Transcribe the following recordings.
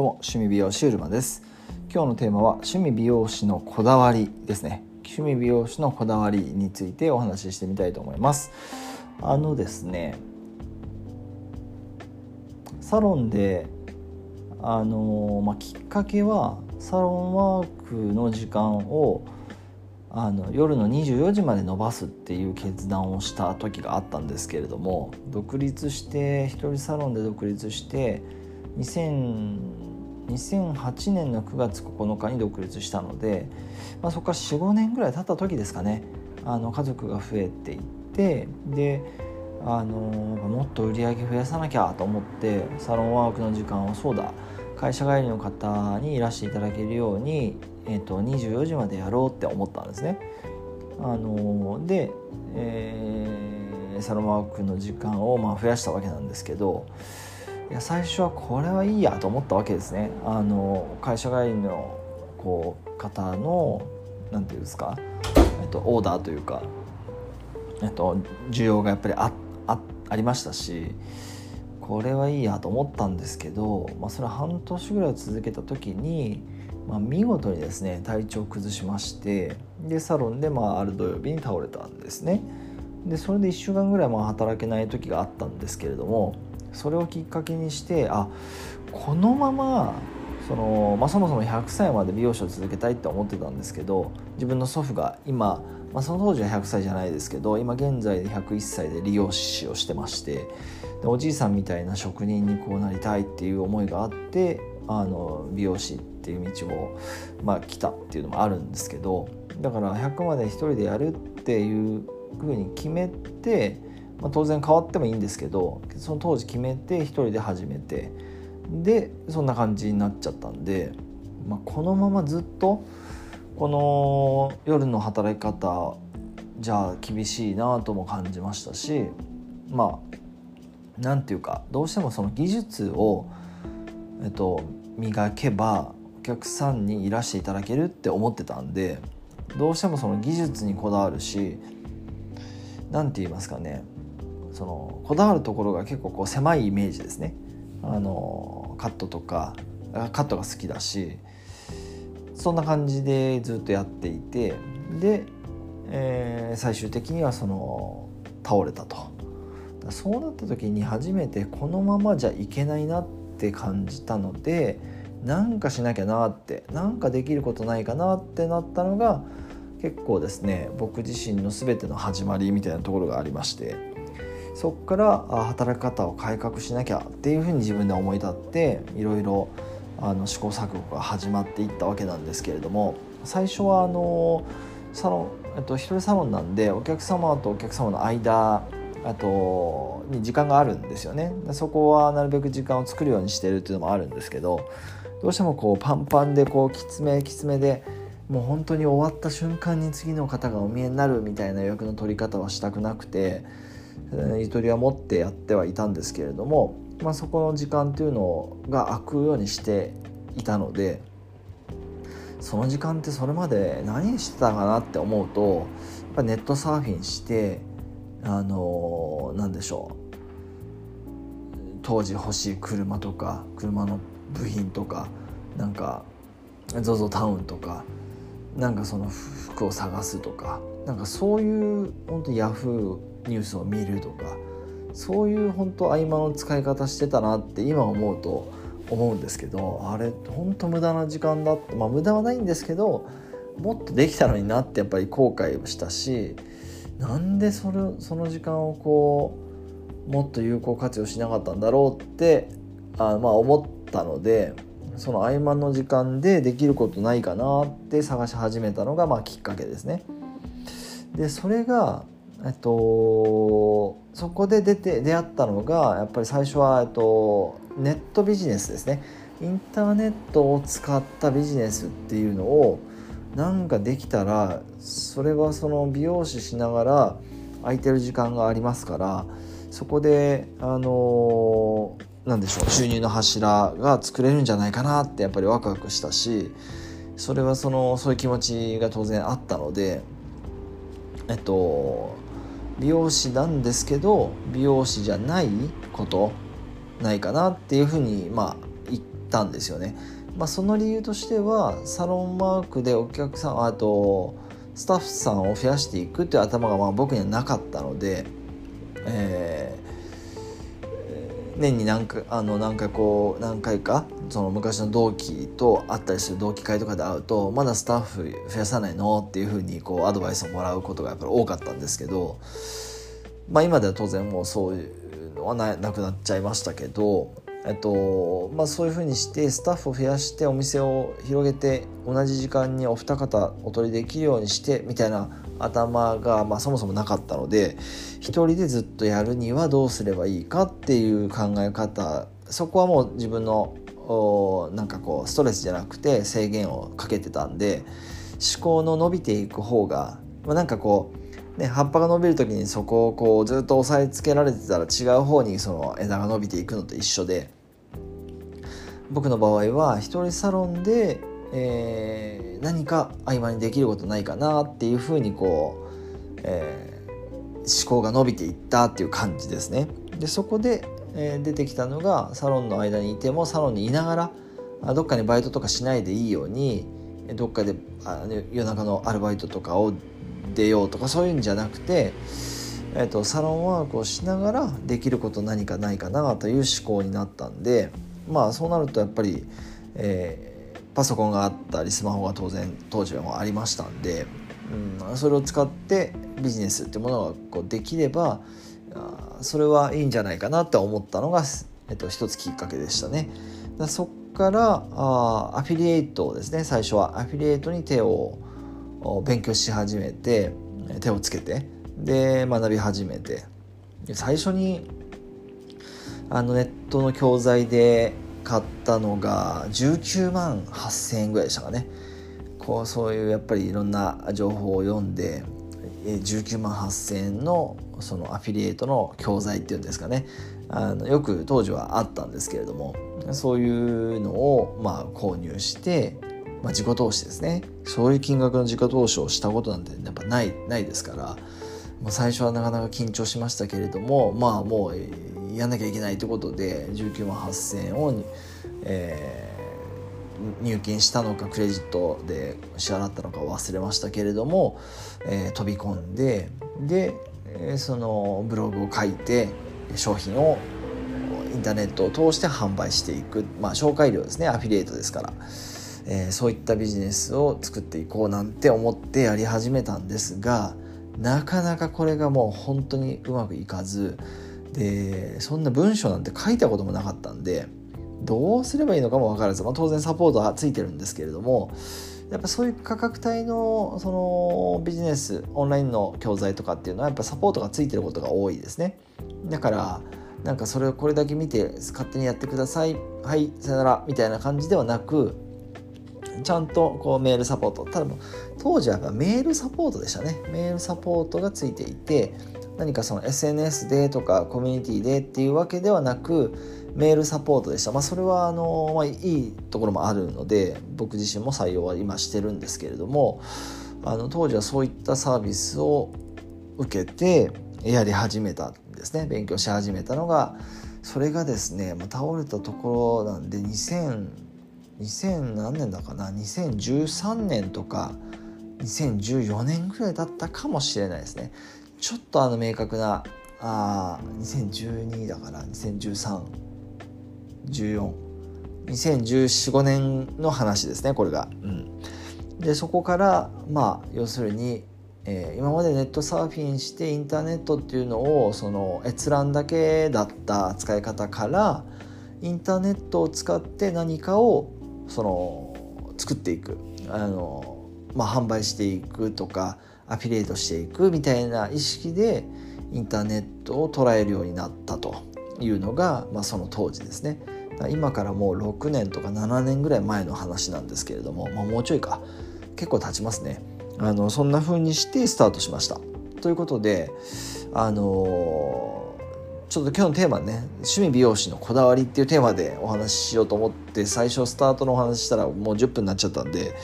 どうも趣味美容師うるまです。今日のテーマは趣味美容師のこだわりですね。趣味美容師のこだわりについてお話ししてみたいと思います。あのですねサロンであのまあ、きっかけはサロンワークの時間をあの夜の24時まで伸ばすっていう決断をした時があったんですけれども独立して一人サロンで独立して2008年の9月9日に独立したので、まあ、そこから45年ぐらい経った時ですかねあの家族が増えていってであのもっと売り上げ増やさなきゃと思ってサロンワークの時間をそうだ会社帰りの方にいらしていただけるように、えーと、24時までやろうって思ったんですね。あので、えー、サロンワークの時間をまあ増やしたわけなんですけどいや最初はこれはいいやと思ったわけですね。あの会社帰りのこう方の何て言うんですか、えっと、オーダーというか、えっと、需要がやっぱりああありましたしこれはいいやと思ったんですけど、まあ、それ半年ぐらい続けた時に、まあ、見事にですね体調を崩しましてでサロンでまあある土曜日に倒れたんですね。でそれで1週間ぐらいまあ働けない時があったんですけれどもそれをきっかけにしてあこのままその、まあ、そもそも100歳まで美容師を続けたいって思ってたんですけど自分の祖父が今、まあ、その当時は100歳じゃないですけど今現在で101歳で理容師をしてましてでおじいさんみたいな職人にこうなりたいっていう思いがあってあの美容師っていう道を、まあ、来たっていうのもあるんですけどだから100まで一人でやるっていうふうに決めてまあ、当然変わってもいいんですけどその当時決めて一人で始めてでそんな感じになっちゃったんで、まあ、このままずっとこの夜の働き方じゃあ厳しいなとも感じましたしまあ何て言うかどうしてもその技術を、えっと、磨けばお客さんにいらしていただけるって思ってたんでどうしてもその技術にこだわるし何て言いますかねそのこだわるところが結構こう狭いイメージですね。あのカットとかカットが好きだしそんな感じでずっとやっていてで、えー、最終的にはその倒れたと。そうなった時に初めてこのままじゃいけないなって感じたのでなんかしなきゃなってなんかできることないかなってなったのが結構ですね僕自身の全ての始まりみたいなところがありまして。そこから働き方を改革しなきゃっていうふうに自分で思い立っていろいろあの試行錯誤が始まっていったわけなんですけれども最初はあのサロン、えっと、一人サロンなんでお客様とお客様の間あとに時間があるんですよね。そこはなるべく時間を作るようにしてるっていうのもあるんですけどどうしてもこうパンパンでこうきつめきつめでもう本当に終わった瞬間に次の方がお見えになるみたいな予約の取り方はしたくなくてゆとりは持ってやってはいたんですけれども、まあ、そこの時間というのが空くようにしていたのでその時間ってそれまで何してたかなって思うとやっぱネットサーフィンしてあの何でしょう。当時欲しい車とか車の部品とかなんか ZOZO タウンとかなんかその服を探すとかなんかそういう本当ヤフーニュースを見るとかそういう本当合間の使い方してたなって今思うと思うんですけどあれ本当無駄な時間だってまあ無駄はないんですけどもっとできたのになってやっぱり後悔をしたしなんでそれその時間をこうもっと有効活用しなかったんだろうってあまあ思ったのでその合間の時間でできることないかなって探し始めたのがまあきっかけですね。でそれがえっと、そこで出て出会ったのがやっぱり最初は、えっと、ネットビジネスですね。インターネットを使ったビジネスっていうのをなんかできたらそれはその美容師しながら空いてる時間がありますからそこであのなんでしょう収入の柱が作れるんじゃないかなってやっぱりワクワクしたしそれはそのそういう気持ちが当然あったのでえっと美容師なんですけど美容師じゃないことないかなっていうふうにまあたんですよね。まあ、その理由としてはサロンマークでお客さんあとスタッフさんを増やしていくっていう頭がまあ僕にはなかったので、えー、年に何回あの何回こう何回かその昔の同期と会ったりする同期会とかで会うとまだスタッフ増やさないのっていうふうにこうアドバイスをもらうことがやっぱり多かったんですけど、まあ、今では当然もうそういうのはなくなっちゃいましたけどえっとまあ、そういうふうにしてスタッフを増やしてお店を広げて同じ時間にお二方お取りできるようにしてみたいな頭が、まあ、そもそもなかったので一人でずっとやるにはどうすればいいかっていう考え方そこはもう自分のなんかこうストレスじゃなくて制限をかけてたんで思考の伸びていく方が、まあ、なんかこうね、葉っぱが伸びる時にそこをこうずっと押さえつけられてたら違う方にその枝が伸びていくのと一緒で僕の場合は一人サロンで、えー、何か合間にできることないかなっていうふうにこう、えー、思考が伸びていったっていう感じですね。でそこで、えー、出てきたのがサロンの間にいてもサロンにいながらどっかにバイトとかしないでいいようにどっかであ夜中のアルバイトとかを出ようとかそういうんじゃなくて、えーと、とサロンワークをしながらできること何かないかなという思考になったんで。まあそうなるとやっぱり、えー、パソコンがあったりスマホが当然当時はありましたんで、うん、それを使ってビジネスってものがこうできればそれはいいんじゃないかなと思ったのが、えっと、一つきっかけでしたね。だそっからあアフィリエイトですね最初はアフィリエイトに手を勉強し始めて手をつけてで学び始めて最初にあのネットの教材で買ったのが19万8000円ぐらいでしたかね。こうそういうやっぱりいろんな情報を読んで19万8000円のそのアフィリエイトの教材っていうんですかね。あのよく当時はあったんですけれどもそういうのをまあ購入して、まあ、自己投資ですね。そういう金額の自己投資をしたことなんてやっぱないないですからもう最初はなかなか緊張しましたけれどもまあもうやんなきゃいけないということで19万8000円を、えー、入金したのかクレジットで支払ったのか忘れましたけれども、えー、飛び込んでで、そのブログを書いて商品をインターネットを通して販売していく、まあ、紹介料ですね。アフィリエイトですから、えー、そういったビジネスを作っていこうなんて思ってやり始めたんですがなかなかこれがもう本当にうまくいかずでそんな文章なんて書いたこともなかったんでどうすればいいのかも分からず、まあ、当然サポートはついてるんですけれどもやっぱそういう価格帯のそのビジネスオンラインの教材とかっていうのはやっぱサポートがついてることが多いですね。だからなんかそれをこれだけ見て勝手にやってください。はいさよならみたいな感じではなくちゃんとこうメールサポート。ただ当時はメールサポートでしたね。メールサポートがついていて何かその SNS でとかコミュニティでっていうわけではなくメールサポートでした、まあ、それはあの、まあ、いいところもあるので僕自身も採用は今してるんですけれどもあの当時はそういったサービスを受けてやり始めたんですね。勉強し始めたのがそれがですね、まあ、倒れたところなんで2000 2000何年だかな？2013年とか2014年ぐらいだったかもしれないですね。ちょっとあの明確なあ2012だから201314201415年の話ですねこれが。うん、でそこからまあ要するに、えー、今までネットサーフィンしてインターネットっていうのをその閲覧だけだった使い方からインターネットを使って何かをその作っていく。あの、まあ、販売していくとかアフィリエイトしていくみたいな意識でインターネットを捉えるようになったというのが、まあ、その当時ですね。今からもう6年とか7年ぐらい前の話なんですけれども、まあ、もうちょいか。結構経ちますね。あのそんな風にしてスタートしました。ということであのちょっと今日のテーマね趣味美容師のこだわりっていうテーマでお話ししようと思って最初スタートのお話したらもう10分になっちゃったんで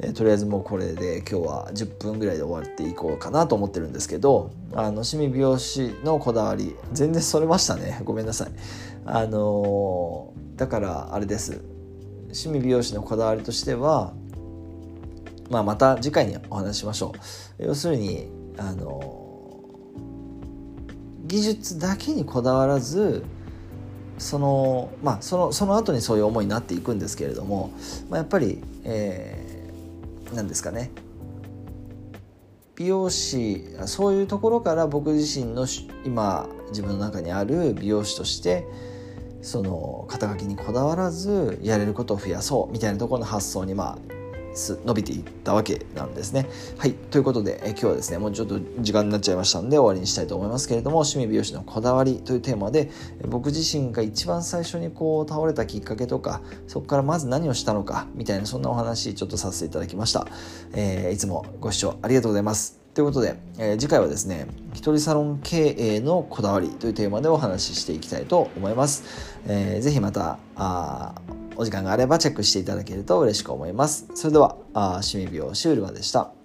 えー、とりあえずもうこれで今日は10分ぐらいで終わっていこうかなと思ってるんですけどあの趣味美容師のこだわり全然それましたね。ごめんなさい。あのー、だからあれです。趣味美容師のこだわりとしては、まあ、また次回にお話ししましょう。要するにあの技術だけにこだわらずそのまあそのその後にそういう思いになっていくんですけれども、まあ、やっぱり、えー、なんですかね。美容師そういうところから僕自身の今自分の中にある美容師としてその肩書きにこだわらずやれることを増やそうみたいなところの発想にまあ伸びていったわけなんですね。はい。ということで、え今日はですね、もうちょっと時間になっちゃいましたんで終わりにしたいと思いますけれども、趣味美容師のこだわりというテーマで、僕自身が一番最初にこう倒れたきっかけとか、そこからまず何をしたのか、みたいなそんなお話ちょっとさせていただきました。えー、いつもご視聴ありがとうございます。ということで、えー、次回はですね、一人サロン経営のこだわりというテーマでお話ししていきたいと思います。えー、ぜひまた、あお時間があればチェックしていただけると嬉しく思います。それでは、あ趣味美容シュールマでした。